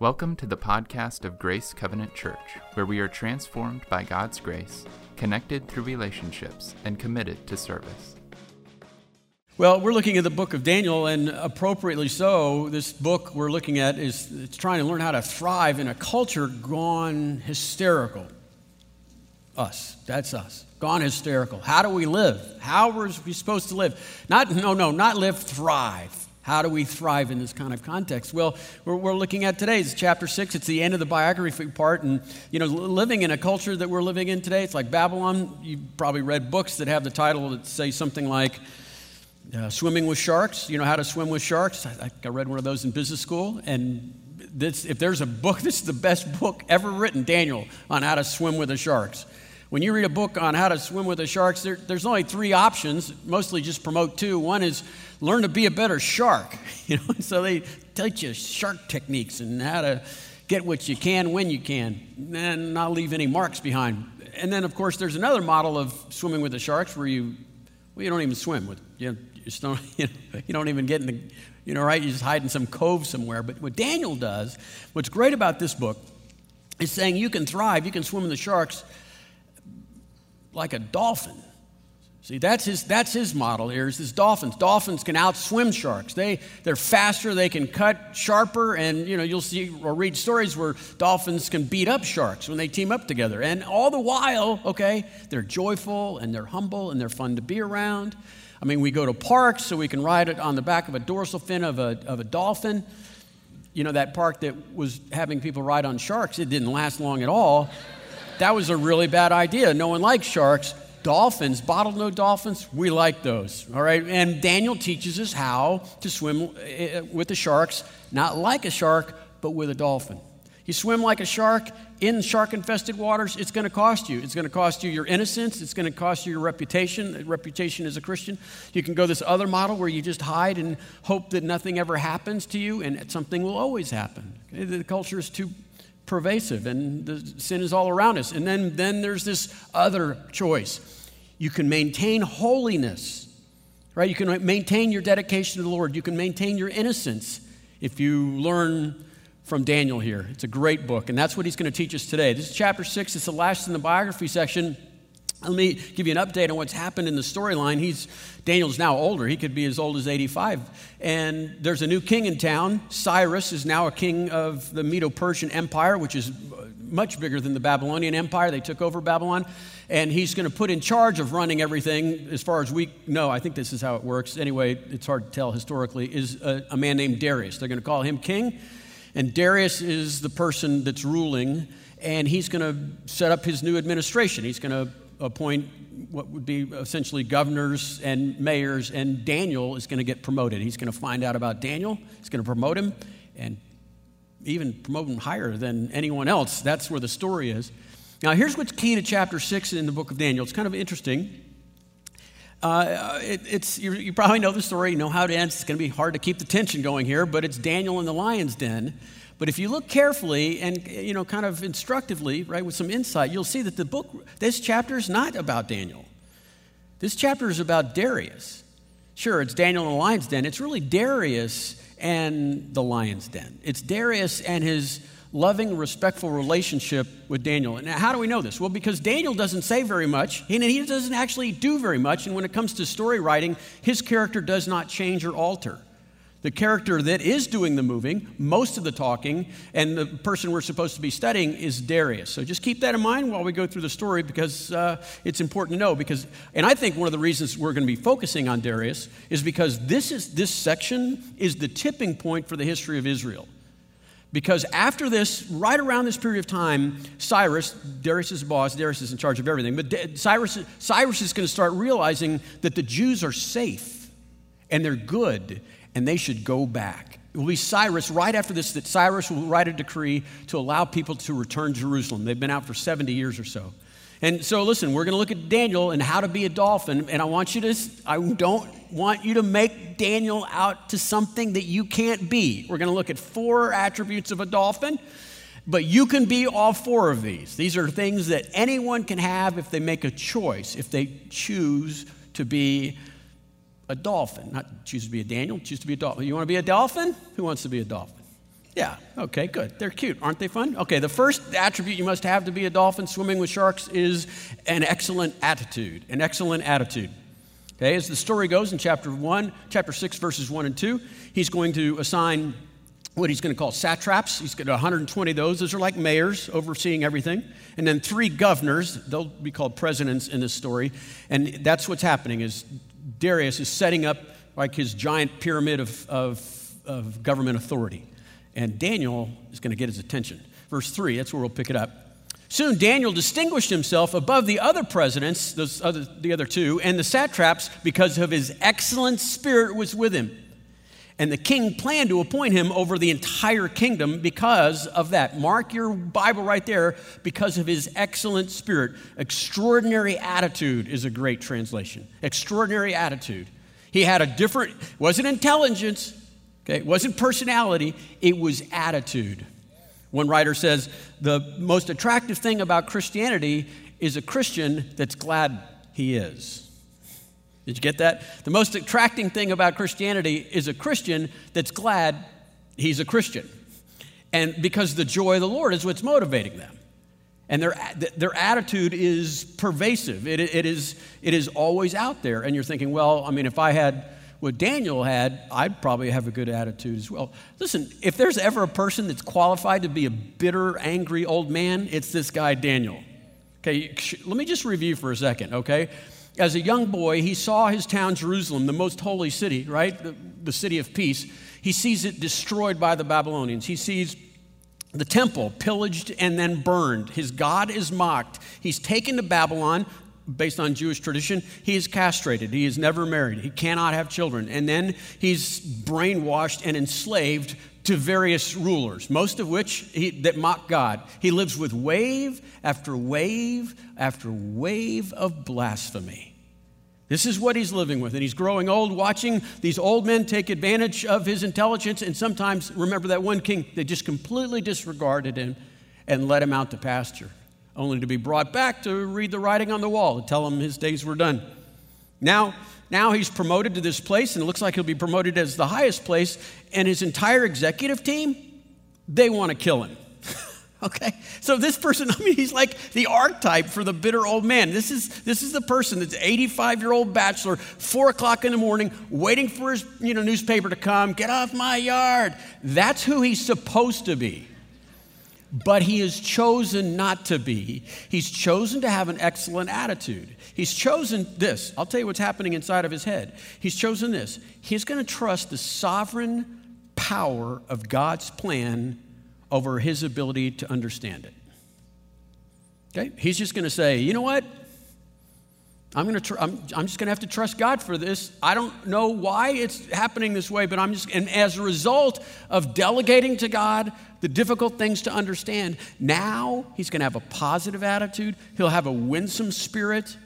Welcome to the podcast of Grace Covenant Church, where we are transformed by God's grace, connected through relationships, and committed to service. Well, we're looking at the book of Daniel, and appropriately so. This book we're looking at is it's trying to learn how to thrive in a culture gone hysterical. Us, that's us, gone hysterical. How do we live? How are we supposed to live? Not, no, no, not live, thrive. How do we thrive in this kind of context? Well, we're, we're looking at today's chapter six. It's the end of the biography part, and you know, living in a culture that we're living in today, it's like Babylon. You've probably read books that have the title that say something like uh, "Swimming with Sharks." You know how to swim with sharks. I, I read one of those in business school, and this, if there's a book, this is the best book ever written, Daniel, on how to swim with the sharks. When you read a book on how to swim with the sharks, there, there's only three options, mostly just promote two. One is learn to be a better shark. You know, so they teach you shark techniques and how to get what you can when you can, and not leave any marks behind. And then, of course, there's another model of swimming with the sharks where you, well, you don't even swim with, you, you, don't, you, know, you don't even get in the, you know, right? You just hide in some cove somewhere. But what Daniel does, what's great about this book, is saying you can thrive, you can swim in the sharks like a dolphin. See, that's his, that's his model here is this dolphins. Dolphins can outswim sharks. They, they're faster, they can cut sharper, and you know, you'll see or read stories where dolphins can beat up sharks when they team up together. And all the while, okay, they're joyful and they're humble and they're fun to be around. I mean, we go to parks so we can ride it on the back of a dorsal fin of a, of a dolphin. You know, that park that was having people ride on sharks, it didn't last long at all. That was a really bad idea. No one likes sharks dolphins, bottlenose dolphins, we like those. All right. And Daniel teaches us how to swim eh, with the sharks, not like a shark, but with a dolphin. You swim like a shark in shark infested waters, it's going to cost you. It's going to cost you your innocence. It's going to cost you your reputation, reputation as a Christian. You can go this other model where you just hide and hope that nothing ever happens to you, and something will always happen. The culture is too pervasive and the sin is all around us. And then, then there's this other choice. You can maintain holiness, right? You can maintain your dedication to the Lord. You can maintain your innocence if you learn from Daniel here. It's a great book, and that's what he's going to teach us today. This is chapter six, it's the last in the biography section. Let me give you an update on what's happened in the storyline. He's Daniel's now older. He could be as old as 85. And there's a new king in town. Cyrus is now a king of the Medo-Persian Empire, which is much bigger than the Babylonian Empire. They took over Babylon. And he's going to put in charge of running everything, as far as we know. I think this is how it works. Anyway, it's hard to tell historically, is a, a man named Darius. They're going to call him king. And Darius is the person that's ruling. And he's going to set up his new administration. He's going to appoint what would be essentially governors and mayors, and Daniel is going to get promoted. He's going to find out about Daniel, he's going to promote him, and even promote him higher than anyone else. That's where the story is. Now, here's what's key to chapter 6 in the book of Daniel. It's kind of interesting. Uh, it, it's, you, you, probably know the story, you know how it ends. It's going to be hard to keep the tension going here, but it's Daniel in the lion's den. But if you look carefully and, you know, kind of instructively, right, with some insight, you'll see that the book, this chapter is not about Daniel. This chapter is about Darius. Sure, it's Daniel in the lion's den. It's really Darius and the lion's den. It's Darius and his loving, respectful relationship with Daniel. And how do we know this? Well, because Daniel doesn't say very much, and he doesn't actually do very much. And when it comes to story writing, his character does not change or alter. The character that is doing the moving, most of the talking, and the person we're supposed to be studying is Darius. So just keep that in mind while we go through the story because uh, it's important to know. Because, and I think one of the reasons we're going to be focusing on Darius is because this is this section is the tipping point for the history of Israel. Because after this, right around this period of time, Cyrus, Darius' boss, Darius is in charge of everything, but Cyrus, Cyrus is going to start realizing that the Jews are safe and they're good and they should go back. It will be Cyrus, right after this, that Cyrus will write a decree to allow people to return to Jerusalem. They've been out for 70 years or so. And so, listen, we're going to look at Daniel and how to be a dolphin. And I want you to, I don't want you to make Daniel out to something that you can't be. We're going to look at four attributes of a dolphin, but you can be all four of these. These are things that anyone can have if they make a choice, if they choose to be a dolphin. Not choose to be a Daniel, choose to be a dolphin. You want to be a dolphin? Who wants to be a dolphin? Yeah, okay, good. They're cute. Aren't they fun? Okay, the first attribute you must have to be a dolphin swimming with sharks is an excellent attitude. An excellent attitude. Okay, as the story goes in chapter 1, chapter 6, verses 1 and 2, he's going to assign what he's going to call satraps. He's got 120 of those. Those are like mayors overseeing everything. And then three governors. They'll be called presidents in this story. And that's what's happening is Darius is setting up like his giant pyramid of, of, of government authority. And Daniel is going to get his attention. Verse 3, that's where we'll pick it up. Soon Daniel distinguished himself above the other presidents, those other, the other two, and the satraps because of his excellent spirit was with him. And the king planned to appoint him over the entire kingdom because of that. Mark your Bible right there because of his excellent spirit. Extraordinary attitude is a great translation. Extraordinary attitude. He had a different, wasn't intelligence, okay, it wasn't personality, it was attitude. One writer says the most attractive thing about Christianity is a Christian that's glad he is. Did you get that? The most attracting thing about Christianity is a Christian that's glad he's a Christian. And because the joy of the Lord is what's motivating them. And their, their attitude is pervasive, it, it, is, it is always out there. And you're thinking, well, I mean, if I had what Daniel had, I'd probably have a good attitude as well. Listen, if there's ever a person that's qualified to be a bitter, angry old man, it's this guy, Daniel. Okay, let me just review for a second, okay? As a young boy, he saw his town, Jerusalem, the most holy city, right? The, the city of peace. He sees it destroyed by the Babylonians. He sees the temple pillaged and then burned. His God is mocked. He's taken to Babylon based on Jewish tradition. He is castrated. He is never married. He cannot have children. And then he's brainwashed and enslaved to various rulers, most of which he, that mock God. He lives with wave after wave after wave of blasphemy. This is what he's living with. And he's growing old, watching these old men take advantage of his intelligence. And sometimes, remember that one king, they just completely disregarded him and let him out to pasture, only to be brought back to read the writing on the wall and tell him his days were done. Now, now he's promoted to this place, and it looks like he'll be promoted as the highest place, and his entire executive team, they want to kill him. okay? So this person, I mean, he's like the archetype for the bitter old man. This is, this is the person that's 85 year old bachelor, four o'clock in the morning, waiting for his you know, newspaper to come, get off my yard. That's who he's supposed to be. But he has chosen not to be. He's chosen to have an excellent attitude. He's chosen this. I'll tell you what's happening inside of his head. He's chosen this. He's going to trust the sovereign power of God's plan over his ability to understand it. Okay? He's just going to say, you know what? I'm, gonna tr- I'm, I'm just going to have to trust God for this. I don't know why it's happening this way, but I'm just, and as a result of delegating to God the difficult things to understand, now he's going to have a positive attitude. He'll have a winsome spirit,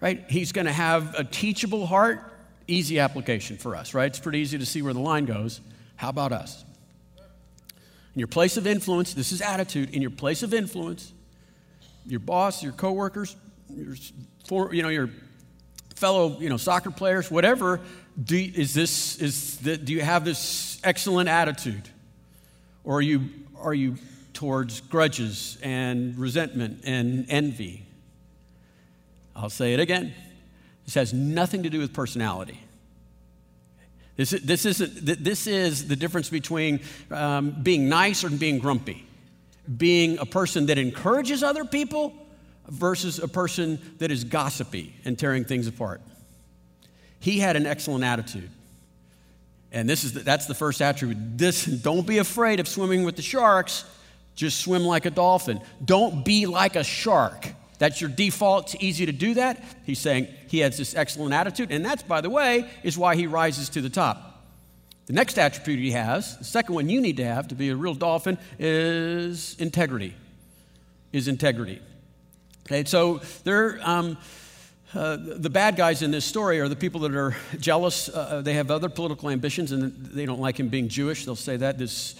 right? He's going to have a teachable heart. Easy application for us, right? It's pretty easy to see where the line goes. How about us? In your place of influence, this is attitude. In your place of influence, your boss, your coworkers, your, for, you know, your fellow, you know, soccer players, whatever. Do, is this is the, do you have this excellent attitude, or are you are you towards grudges and resentment and envy? I'll say it again. This has nothing to do with personality. This, is, this, isn't, this is the difference between um, being nice or being grumpy. Being a person that encourages other people versus a person that is gossipy and tearing things apart. He had an excellent attitude. And this is the, that's the first attribute. This, don't be afraid of swimming with the sharks. Just swim like a dolphin. Don't be like a shark. That's your default. It's easy to do that. He's saying he has this excellent attitude, and that's, by the way, is why he rises to the top. The next attribute he has, the second one you need to have to be a real dolphin, is integrity. Is integrity. Okay, so they're. Um, uh, the bad guys in this story are the people that are jealous. Uh, they have other political ambitions and they don't like him being Jewish. They'll say that, this,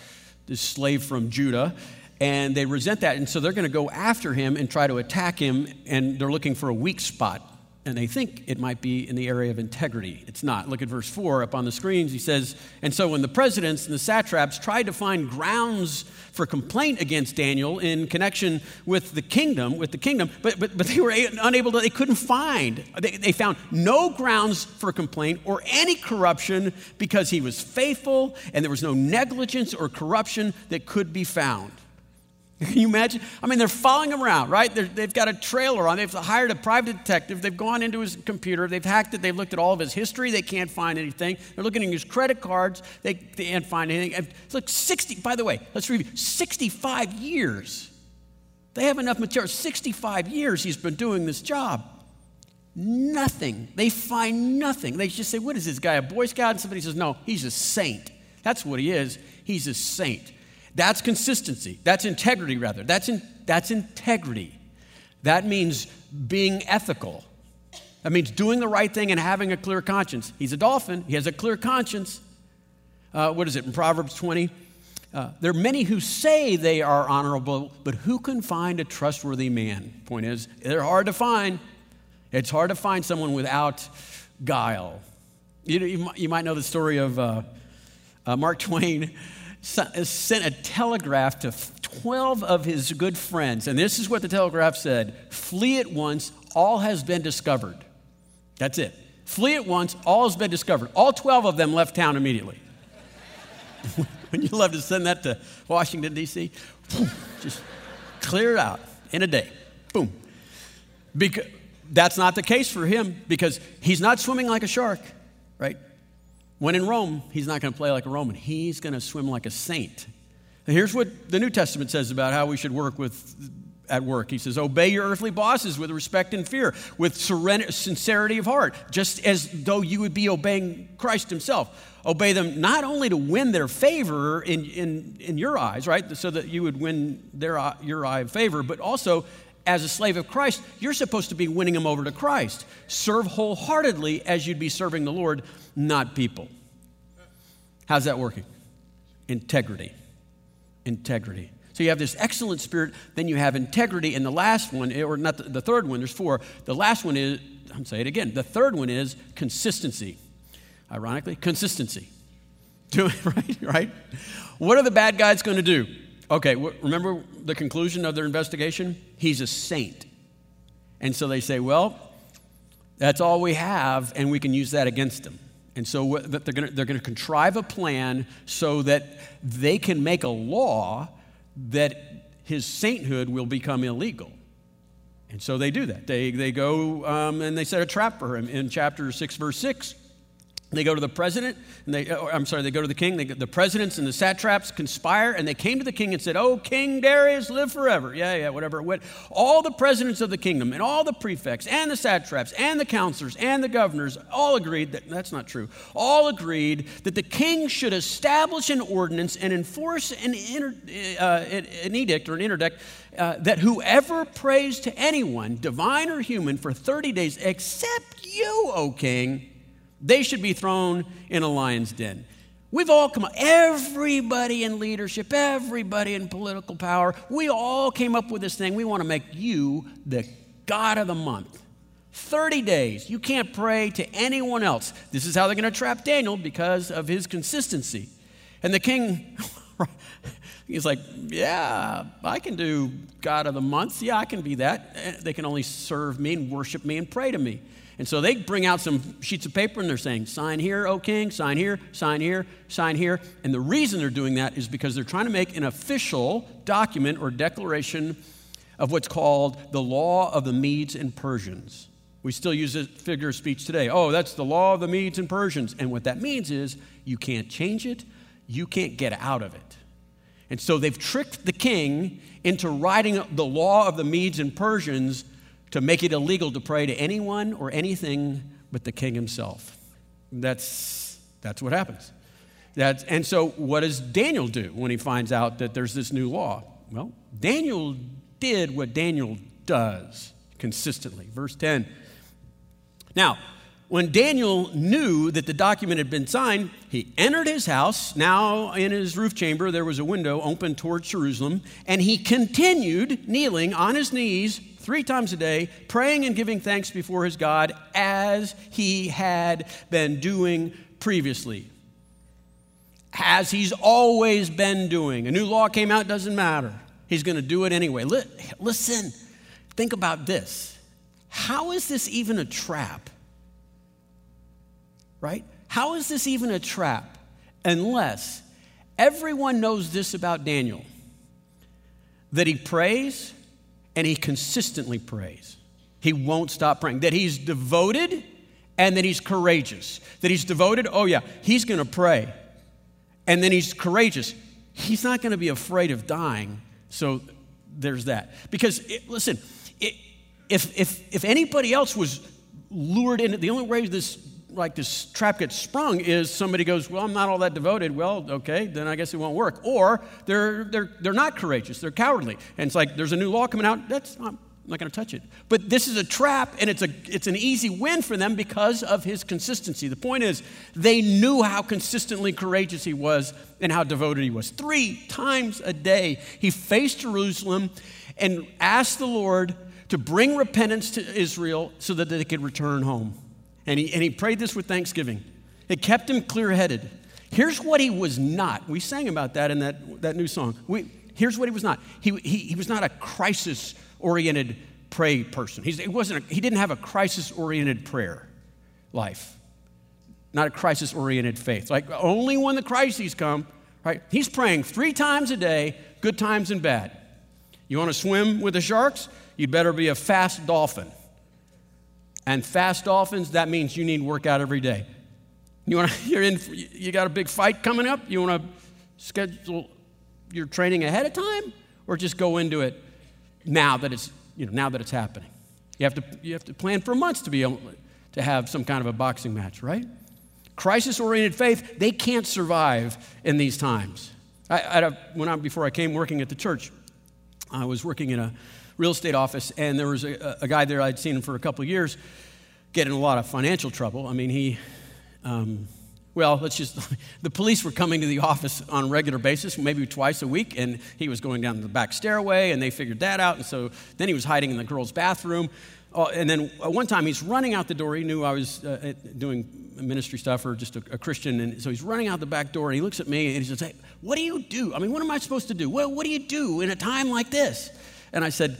this slave from Judah and they resent that. And so they're going to go after him and try to attack him, and they're looking for a weak spot. And they think it might be in the area of integrity. It's not. Look at verse 4 up on the screens. He says, And so when the presidents and the satraps tried to find grounds for complaint against Daniel in connection with the kingdom, with the kingdom, but, but, but they were unable to, they couldn't find, they, they found no grounds for complaint or any corruption because he was faithful and there was no negligence or corruption that could be found. Can you imagine? I mean, they're following him around, right? they have got a trailer on. They've hired a private detective. They've gone into his computer. They've hacked it. They've looked at all of his history. They can't find anything. They're looking at his credit cards. They, they can't find anything. It's like 60, by the way, let's review 65 years. They have enough material. 65 years he's been doing this job. Nothing. They find nothing. They just say, What is this guy, a Boy Scout? And somebody says, No, he's a saint. That's what he is. He's a saint. That's consistency. That's integrity, rather. That's, in, that's integrity. That means being ethical. That means doing the right thing and having a clear conscience. He's a dolphin, he has a clear conscience. Uh, what is it in Proverbs 20? Uh, there are many who say they are honorable, but who can find a trustworthy man? Point is, they're hard to find. It's hard to find someone without guile. You, you, you might know the story of uh, uh Mark Twain Uh, sent a telegraph to 12 of his good friends. And this is what the telegraph said Flee at once, all has been discovered. That's it. Flee at once, all has been discovered. All 12 of them left town immediately. Wouldn't you love to send that to Washington, D.C., just clear it out in a day. Boom. Because, that's not the case for him because he's not swimming like a shark, right? When in Rome, he's not going to play like a Roman. He's going to swim like a saint. And here's what the New Testament says about how we should work with at work. He says, Obey your earthly bosses with respect and fear, with sincerity of heart, just as though you would be obeying Christ Himself. Obey them not only to win their favor in, in, in your eyes, right, so that you would win their, your eye of favor, but also as a slave of Christ, you're supposed to be winning them over to Christ. Serve wholeheartedly as you'd be serving the Lord not people. How's that working? Integrity. Integrity. So you have this excellent spirit, then you have integrity, and the last one, eh, or not the, the third one, there's four. The last one is, I'm saying it again, the third one is consistency. Ironically, consistency. Do it right, right? What are the bad guys going to do? Okay, remember the conclusion of their investigation? He's a saint. And so they say, well, that's all we have, and we can use that against him. And so they're going to contrive a plan so that they can make a law that his sainthood will become illegal. And so they do that. They, they go um, and they set a trap for him in chapter 6, verse 6. They go to the president, and they, I'm sorry, they go to the king. They, the presidents and the satraps conspire, and they came to the king and said, Oh, King Darius, live forever. Yeah, yeah, whatever it went. All the presidents of the kingdom, and all the prefects, and the satraps, and the counselors, and the governors all agreed that, that's not true, all agreed that the king should establish an ordinance and enforce an, inter, uh, an edict or an interdict uh, that whoever prays to anyone, divine or human, for 30 days, except you, O king, they should be thrown in a lion's den. We've all come up, everybody in leadership, everybody in political power, we all came up with this thing. We want to make you the God of the month. 30 days. You can't pray to anyone else. This is how they're going to trap Daniel because of his consistency. And the king, he's like, Yeah, I can do God of the month. Yeah, I can be that. Eh, they can only serve me and worship me and pray to me. And so they bring out some sheets of paper and they're saying, sign here, O king, sign here, sign here, sign here. And the reason they're doing that is because they're trying to make an official document or declaration of what's called the law of the Medes and Persians. We still use this figure of speech today. Oh, that's the law of the Medes and Persians. And what that means is you can't change it, you can't get out of it. And so they've tricked the king into writing the law of the Medes and Persians to make it illegal to pray to anyone or anything but the king himself. That's, that's what happens. That's, and so, what does Daniel do when he finds out that there's this new law? Well, Daniel did what Daniel does consistently. Verse 10. Now, when Daniel knew that the document had been signed, he entered his house. Now, in his roof chamber, there was a window open towards Jerusalem, and he continued kneeling on his knees three times a day, praying and giving thanks before his God as he had been doing previously. As he's always been doing. A new law came out, doesn't matter. He's going to do it anyway. Listen, think about this. How is this even a trap? Right? How is this even a trap unless everyone knows this about Daniel that he prays and he consistently prays. He won't stop praying. That he's devoted and that he's courageous. That he's devoted, oh yeah, he's going to pray. And then he's courageous. He's not going to be afraid of dying. So there's that. Because, it, listen, it, if, if, if anybody else was lured in, the only way this like this trap gets sprung is somebody goes, Well, I'm not all that devoted. Well, okay, then I guess it won't work. Or they're, they're, they're not courageous, they're cowardly. And it's like, there's a new law coming out, that's, I'm not going to touch it. But this is a trap, and it's, a, it's an easy win for them because of his consistency. The point is, they knew how consistently courageous he was and how devoted he was. Three times a day, he faced Jerusalem and asked the Lord to bring repentance to Israel so that they could return home. And he, and he prayed this with thanksgiving. It kept him clear headed. Here's what he was not. We sang about that in that, that new song. We, here's what he was not. He, he, he was not a crisis oriented pray person. He's, he, wasn't a, he didn't have a crisis oriented prayer life, not a crisis oriented faith. Like only when the crises come, right? He's praying three times a day, good times and bad. You want to swim with the sharks? You'd better be a fast dolphin and fast dolphins, that means you need workout every day. You want to, you're in, you got a big fight coming up. You want to schedule your training ahead of time, or just go into it now that it's, you know, now that it's happening. You have to, you have to plan for months to be able to have some kind of a boxing match, right? Crisis-oriented faith, they can't survive in these times. I, I, when I, before I came working at the church, I was working in a real estate office, and there was a, a guy there I'd seen him for a couple of years get in a lot of financial trouble. I mean, he, um, well, let's just, the police were coming to the office on a regular basis, maybe twice a week, and he was going down the back stairway, and they figured that out. And so then he was hiding in the girls' bathroom. Uh, and then uh, one time he's running out the door. He knew I was uh, doing ministry stuff or just a, a, Christian. And so he's running out the back door and he looks at me and he says, Hey, what do you do? I mean, what am I supposed to do? Well, what do you do in a time like this? And I said,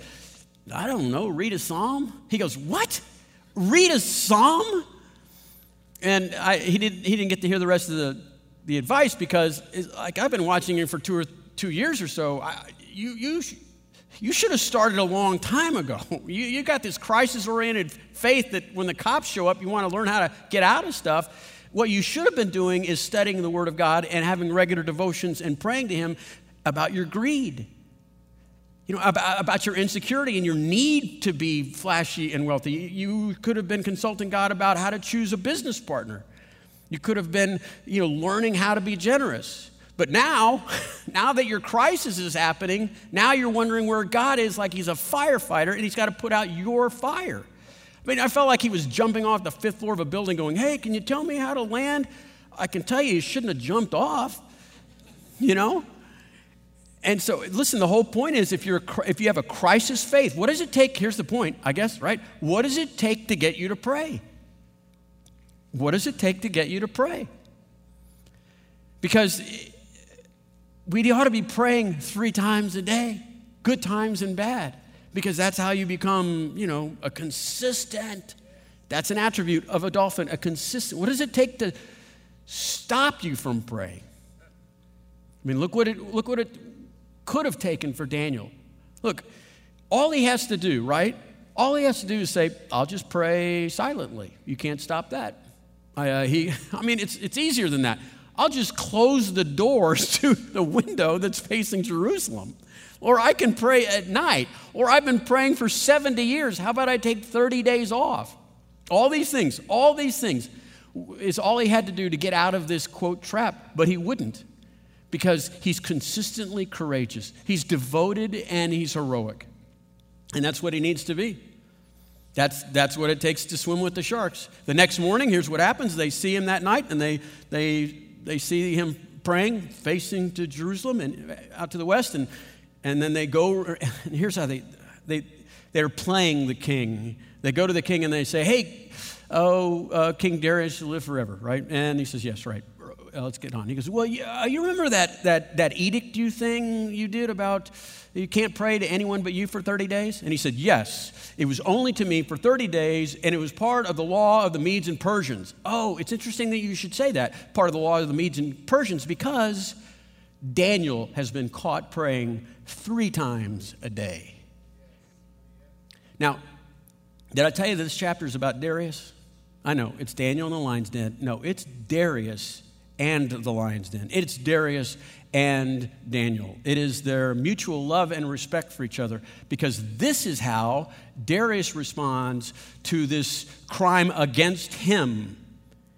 I don't know, read a psalm? He goes, What? Read a psalm? And I, he, didn't, he didn't get to hear the rest of the, the advice because, like, I've been watching you for two or two years or so. I, you, you, you should have started a long time ago. You, you got this crisis oriented faith that when the cops show up, you want to learn how to get out of stuff. What you should have been doing is studying the Word of God and having regular devotions and praying to Him about your greed you know, about, about, your insecurity and your need to be flashy and wealthy. You could have been consulting God about how to choose a business partner. You could have been, you know, learning how to be generous. But now, now that your crisis is happening, now you're wondering where God is like he's a firefighter and he's got to put out your fire. I mean, I felt like he was jumping off the fifth floor of a building going, Hey, can you tell me how to land? I can tell you, you shouldn't have jumped off, you know? And so, listen, the whole point is if, you're, if you have a crisis faith, what does it take? Here's the point, I guess, right? What does it take to get you to pray? What does it take to get you to pray? Because we ought to be praying three times a day, good times and bad, because that's how you become, you know, a consistent. That's an attribute of a dolphin, a consistent. What does it take to stop you from praying? I mean, look what it, look what it, could have taken for Daniel. Look, all he has to do, right? All he has to do is say, I'll just pray silently. You can't stop that. I, uh, he, I mean, it's, it's easier than that. I'll just close the doors to the window that's facing Jerusalem. Or I can pray at night. Or I've been praying for 70 years. How about I take 30 days off? All these things, all these things is all he had to do to get out of this quote trap, but he wouldn't because he's consistently courageous. He's devoted and he's heroic. And that's what he needs to be. That's, that's what it takes to swim with the sharks. The next morning, here's what happens. They see him that night and they, they, they see him praying, facing to Jerusalem and out to the west. And, and then they go, and here's how they, they, they're playing the king. They go to the king and they say, Hey, oh, uh, King Darius, live forever, right? And he says, Yes, right. Uh, let's get on. He goes, Well, yeah, you remember that, that, that edict you thing you did about you can't pray to anyone but you for 30 days? And he said, Yes. It was only to me for 30 days, and it was part of the law of the Medes and Persians. Oh, it's interesting that you should say that, part of the law of the Medes and Persians, because Daniel has been caught praying three times a day. Now, did I tell you that this chapter is about Darius? I know, it's Daniel in the lion's den. No, it's Darius and the lion's den. It's Darius and Daniel. It is their mutual love and respect for each other because this is how Darius responds to this crime against him.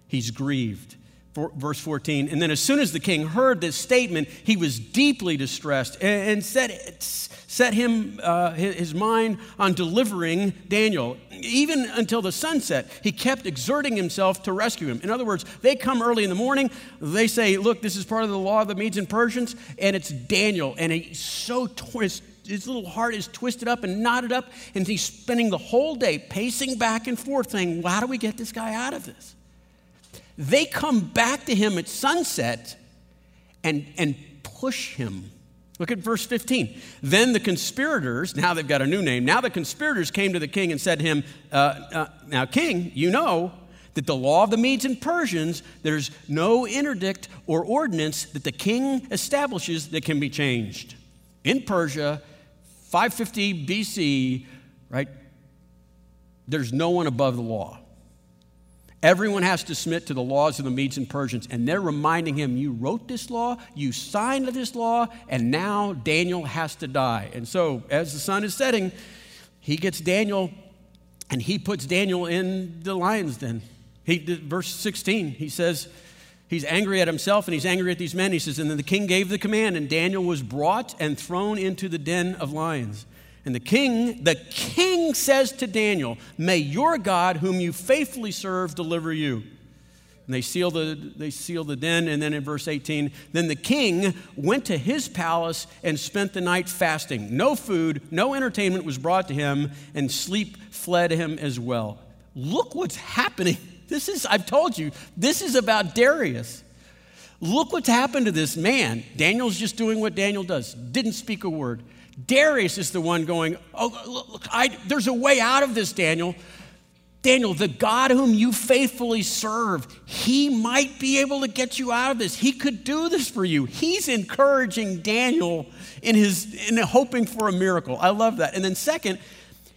He's grieved verse 14. And then, as soon as the king heard this statement, he was deeply distressed and set, set him, uh, his mind on delivering Daniel. Even until the sunset, he kept exerting himself to rescue him. In other words, they come early in the morning, they say, Look, this is part of the law of the Medes and Persians, and it's Daniel. And he's so twisted his little heart is twisted up and knotted up, and he's spending the whole day pacing back and forth, saying, How do we get this guy out of this? They come back to him at sunset and, and push him. Look at verse 15. Then the conspirators, now they've got a new name, now the conspirators came to the king and said to him, uh, uh, Now, king, you know that the law of the Medes and Persians, there's no interdict or ordinance that the king establishes that can be changed. In Persia, 550 BC, right, there's no one above the law. Everyone has to submit to the laws of the Medes and Persians. And they're reminding him, You wrote this law, you signed this law, and now Daniel has to die. And so, as the sun is setting, he gets Daniel and he puts Daniel in the lion's den. He, verse 16, he says, He's angry at himself and he's angry at these men. He says, And then the king gave the command, and Daniel was brought and thrown into the den of lions. And the king, the king says to Daniel, May your God, whom you faithfully serve, deliver you. And they seal the, they seal the den. And then in verse 18, then the king went to his palace and spent the night fasting. No food, no entertainment was brought to him, and sleep fled him as well. Look what's happening. This is, I've told you, this is about Darius. Look what's happened to this man. Daniel's just doing what Daniel does, didn't speak a word. Darius is the one going, Oh, look, I, there's a way out of this, Daniel. Daniel, the God whom you faithfully serve, he might be able to get you out of this. He could do this for you. He's encouraging Daniel in his in hoping for a miracle. I love that. And then second,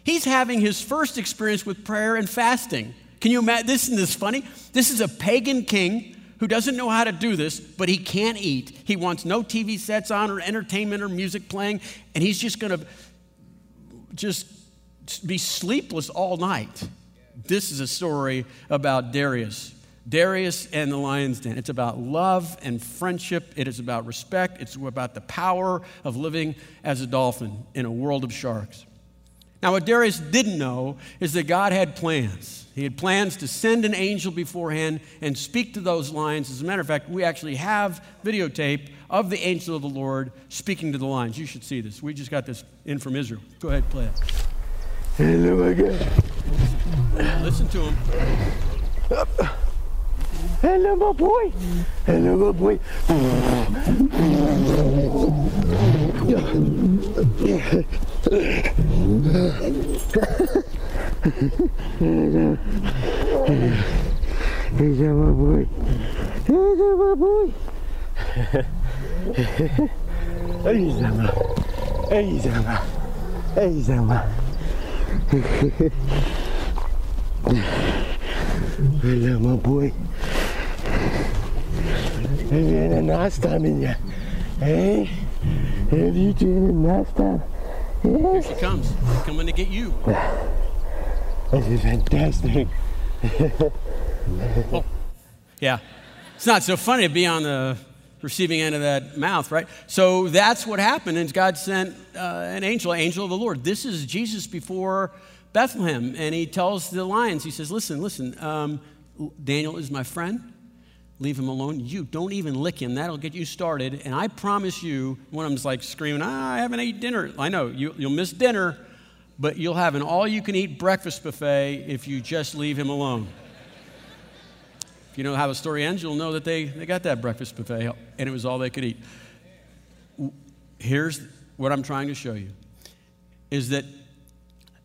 he's having his first experience with prayer and fasting. Can you imagine this? Isn't this funny? This is a pagan king who doesn't know how to do this, but he can't eat. He wants no TV sets on or entertainment or music playing, and he's just going to just be sleepless all night. This is a story about Darius. Darius and the lion's den. It's about love and friendship. It is about respect. It's about the power of living as a dolphin in a world of sharks. Now, what Darius didn't know is that God had plans. He had plans to send an angel beforehand and speak to those lions. As a matter of fact, we actually have videotape of the angel of the Lord speaking to the lions. You should see this. We just got this in from Israel. Go ahead, play it. Hello again. Listen to him. Hello, my boy. Hello, my boy. Here's my boy. Here's my boy. Hey, Zama. Hey, Zama. Hey, Zama. Hello, my boy. Have you had a nice time in you? Hey? Have you had a nice time? Yes. Here she comes. Coming to get you. This is fantastic. well, yeah. It's not so funny to be on the receiving end of that mouth, right? So that's what happened. And God sent uh, an angel, angel of the Lord. This is Jesus before Bethlehem. And he tells the lions, he says, Listen, listen, um, Daniel is my friend. Leave him alone. You don't even lick him. That'll get you started. And I promise you, of them's like screaming, ah, I haven't ate dinner. I know, you, you'll miss dinner but you'll have an all you can eat breakfast buffet if you just leave him alone. if you know how the story ends, you'll know that they, they got that breakfast buffet and it was all they could eat. Here's what I'm trying to show you is that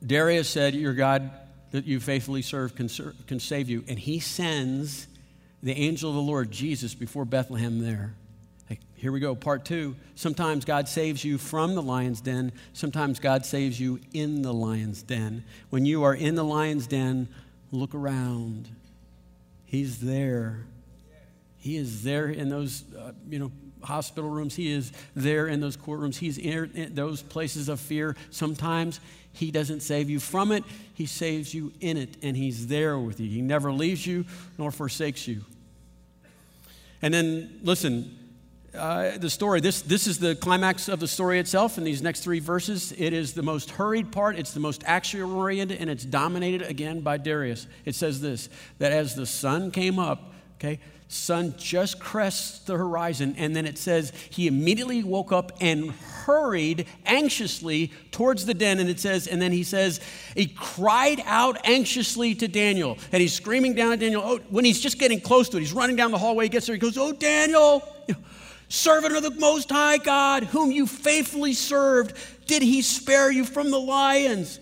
Darius said, Your God that you faithfully serve can, can save you. And he sends the angel of the Lord, Jesus, before Bethlehem there. Here we go, part two. Sometimes God saves you from the lion's den, sometimes God saves you in the lion's den. When you are in the lion's den, look around. He's there. He is there in those, uh, you know, hospital rooms. He is there in those courtrooms. He's in those places of fear. Sometimes He doesn't save you from it, He saves you in it, and He's there with you. He never leaves you nor forsakes you. And then, listen, uh, the story. This, this is the climax of the story itself in these next three verses. It is the most hurried part, it's the most action oriented, and it's dominated again by Darius. It says this that as the sun came up, okay, sun just crests the horizon, and then it says he immediately woke up and hurried anxiously towards the den. And it says, and then he says, he cried out anxiously to Daniel, and he's screaming down at Daniel. Oh, when he's just getting close to it, he's running down the hallway, he gets there, he goes, Oh, Daniel! Servant of the Most High God, whom you faithfully served, did he spare you from the lions?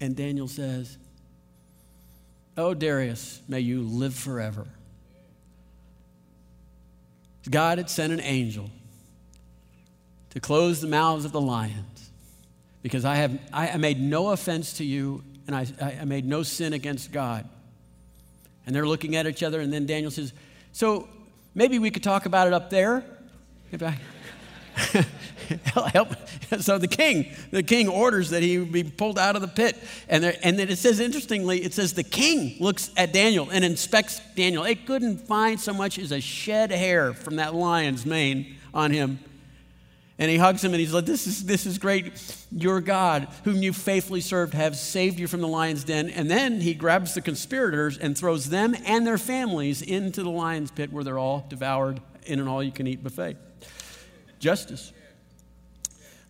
And Daniel says, Oh, Darius, may you live forever. God had sent an angel to close the mouths of the lions because I, have, I made no offense to you and I, I made no sin against God. And they're looking at each other, and then Daniel says, So Maybe we could talk about it up there. Help. So the king, the king orders that he be pulled out of the pit. And, there, and then it says, interestingly, it says the king looks at Daniel and inspects Daniel. It couldn't find so much as a shed hair from that lion's mane on him. And he hugs him and he's like, This is, this is great. Your God, whom you faithfully served, have saved you from the lion's den. And then he grabs the conspirators and throws them and their families into the lion's pit where they're all devoured in an all you can eat buffet. Justice.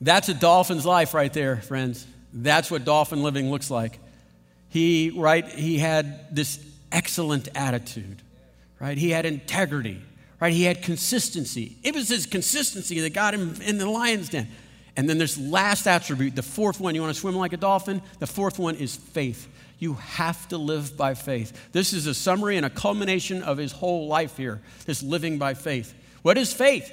That's a dolphin's life right there, friends. That's what dolphin living looks like. He, right, he had this excellent attitude, right? He had integrity right? He had consistency. It was his consistency that got him in the lion's den. And then there's last attribute, the fourth one. You want to swim like a dolphin? The fourth one is faith. You have to live by faith. This is a summary and a culmination of his whole life here, this living by faith. What is faith?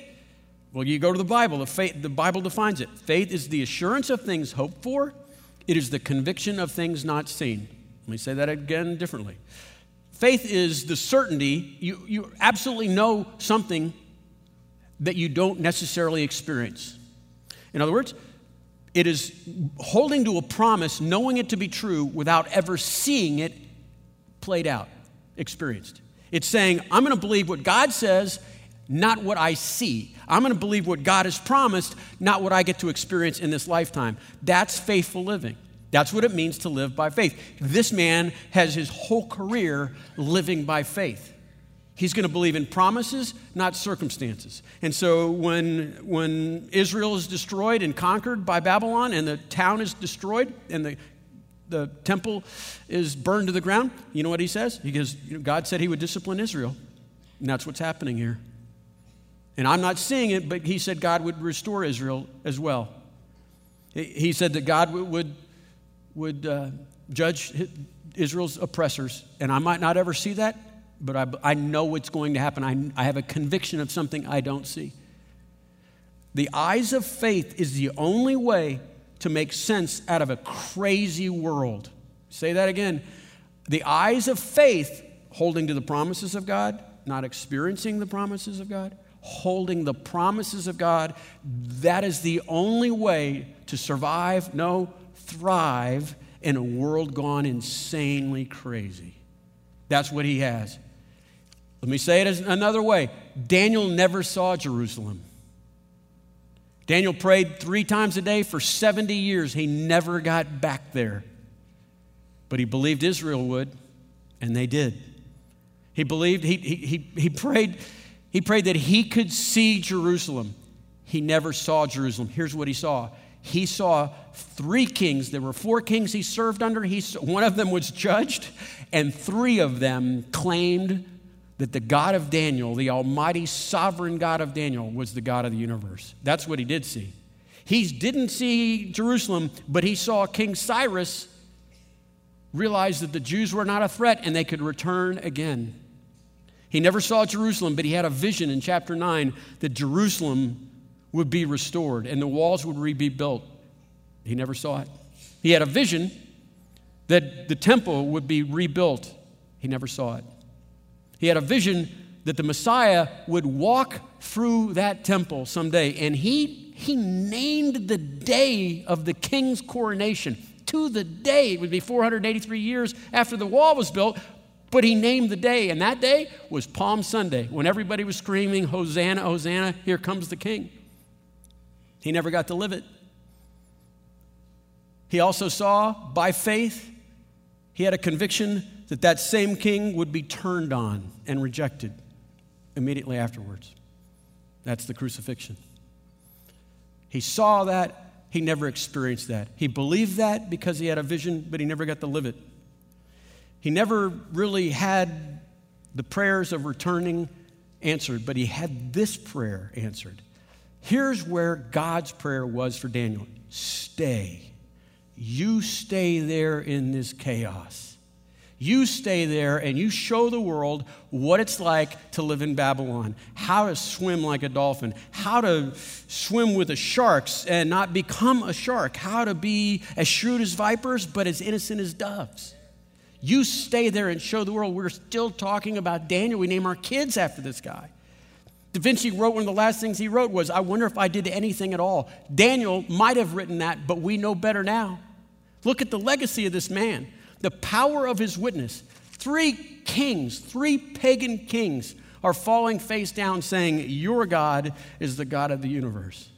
Well, you go to the Bible. The, faith, the Bible defines it. Faith is the assurance of things hoped for, it is the conviction of things not seen. Let me say that again differently. Faith is the certainty, you, you absolutely know something that you don't necessarily experience. In other words, it is holding to a promise, knowing it to be true without ever seeing it played out, experienced. It's saying, I'm going to believe what God says, not what I see. I'm going to believe what God has promised, not what I get to experience in this lifetime. That's faithful living. That's what it means to live by faith. This man has his whole career living by faith. He's going to believe in promises, not circumstances. And so when, when Israel is destroyed and conquered by Babylon and the town is destroyed and the, the temple is burned to the ground, you know what he says? You know, God said he would discipline Israel. And that's what's happening here. And I'm not seeing it, but he said God would restore Israel as well. He said that God would would uh, judge Israel's oppressors. And I might not ever see that, but I, I know what's going to happen. I, I have a conviction of something I don't see. The eyes of faith is the only way to make sense out of a crazy world. Say that again. The eyes of faith, holding to the promises of God, not experiencing the promises of God, holding the promises of God, that is the only way to survive, no, thrive in a world gone insanely crazy. That's what he has. Let me say it another way Daniel never saw Jerusalem. Daniel prayed three times a day for 70 years. He never got back there. But he believed Israel would, and they did. He believed, he, he, he, he, prayed, he prayed that he could see Jerusalem. He never saw Jerusalem. Here's what he saw He saw three kings. There were four kings he served under. He, one of them was judged, and three of them claimed that the God of Daniel, the almighty sovereign God of Daniel, was the God of the universe. That's what he did see. He didn't see Jerusalem, but he saw King Cyrus realize that the Jews were not a threat and they could return again. He never saw Jerusalem, but he had a vision in chapter 9 that Jerusalem would be restored and the walls would be built. He never saw it. He had a vision that the temple would be rebuilt. He never saw it. He had a vision that the Messiah would walk through that temple someday. And he, he named the day of the king's coronation to the day. It would be 483 years after the wall was built, but he named the day. And that day was Palm Sunday when everybody was screaming, Hosanna, Hosanna, here comes the king. He never got to live it. He also saw by faith, he had a conviction that that same king would be turned on and rejected immediately afterwards. That's the crucifixion. He saw that, he never experienced that. He believed that because he had a vision, but he never got to live it. He never really had the prayers of returning answered, but he had this prayer answered. Here's where God's prayer was for Daniel stay. You stay there in this chaos. You stay there and you show the world what it's like to live in Babylon, how to swim like a dolphin, how to swim with the sharks and not become a shark, how to be as shrewd as vipers but as innocent as doves. You stay there and show the world. We're still talking about Daniel. We name our kids after this guy. Da Vinci wrote one of the last things he wrote was, I wonder if I did anything at all. Daniel might have written that, but we know better now. Look at the legacy of this man the power of his witness. Three kings, three pagan kings are falling face down saying, Your God is the God of the universe.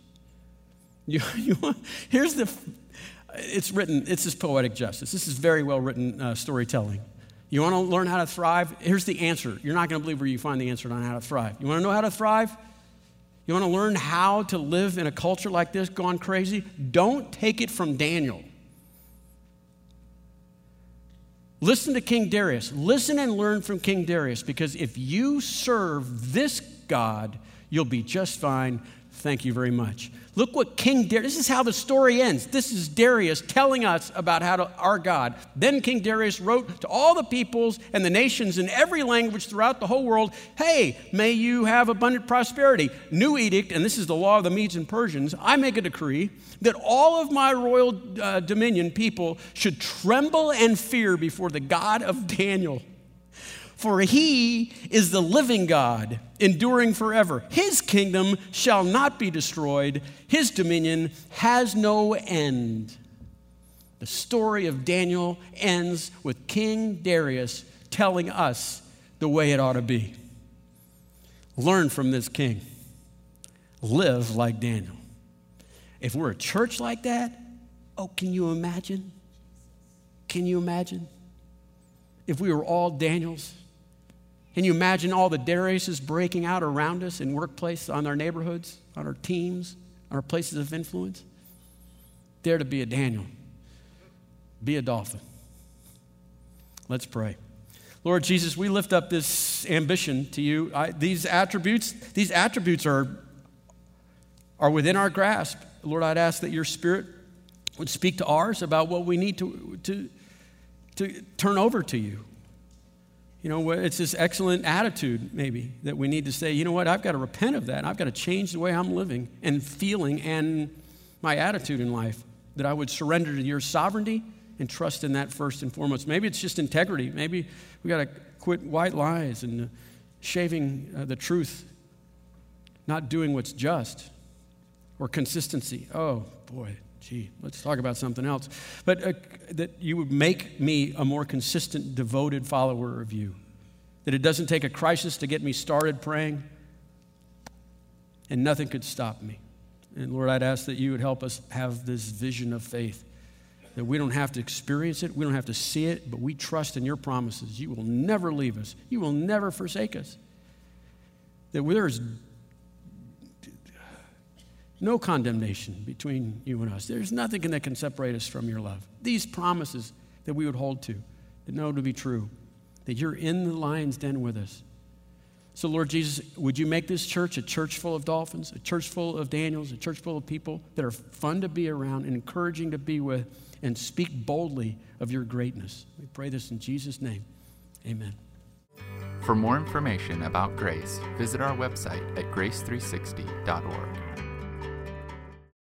You, you, here's the, it's written, it's this poetic justice. This is very well written uh, storytelling. You want to learn how to thrive? Here's the answer. You're not going to believe where you find the answer on how to thrive. You want to know how to thrive? You want to learn how to live in a culture like this gone crazy? Don't take it from Daniel. Listen to King Darius. Listen and learn from King Darius because if you serve this God, you'll be just fine. Thank you very much. Look what King Darius, this is how the story ends. This is Darius telling us about how to, our God. Then King Darius wrote to all the peoples and the nations in every language throughout the whole world Hey, may you have abundant prosperity. New edict, and this is the law of the Medes and Persians. I make a decree that all of my royal uh, dominion people should tremble and fear before the God of Daniel. For he is the living God, enduring forever. His kingdom shall not be destroyed, his dominion has no end. The story of Daniel ends with King Darius telling us the way it ought to be. Learn from this king, live like Daniel. If we're a church like that, oh, can you imagine? Can you imagine? If we were all Daniels, can you imagine all the Dariuses breaking out around us in workplace, on our neighborhoods, on our teams, on our places of influence? Dare to be a Daniel. Be a dolphin. Let's pray. Lord Jesus, we lift up this ambition to you. I, these attributes, these attributes are, are within our grasp. Lord, I'd ask that your spirit would speak to ours about what we need to, to, to turn over to you. You know, it's this excellent attitude, maybe, that we need to say, you know what, I've got to repent of that. I've got to change the way I'm living and feeling and my attitude in life, that I would surrender to your sovereignty and trust in that first and foremost. Maybe it's just integrity. Maybe we got to quit white lies and uh, shaving uh, the truth, not doing what's just, or consistency. Oh, boy, gee, let's talk about something else. But uh, that you would make me a more consistent, devoted follower of you. That it doesn't take a crisis to get me started praying, and nothing could stop me. And Lord, I'd ask that you would help us have this vision of faith. That we don't have to experience it, we don't have to see it, but we trust in your promises. You will never leave us, you will never forsake us. That there's no condemnation between you and us. There's nothing that can separate us from your love. These promises that we would hold to, that know to be true, that you're in the lion's den with us. So, Lord Jesus, would you make this church a church full of dolphins, a church full of Daniels, a church full of people that are fun to be around and encouraging to be with, and speak boldly of your greatness? We pray this in Jesus' name. Amen. For more information about Grace, visit our website at grace360.org.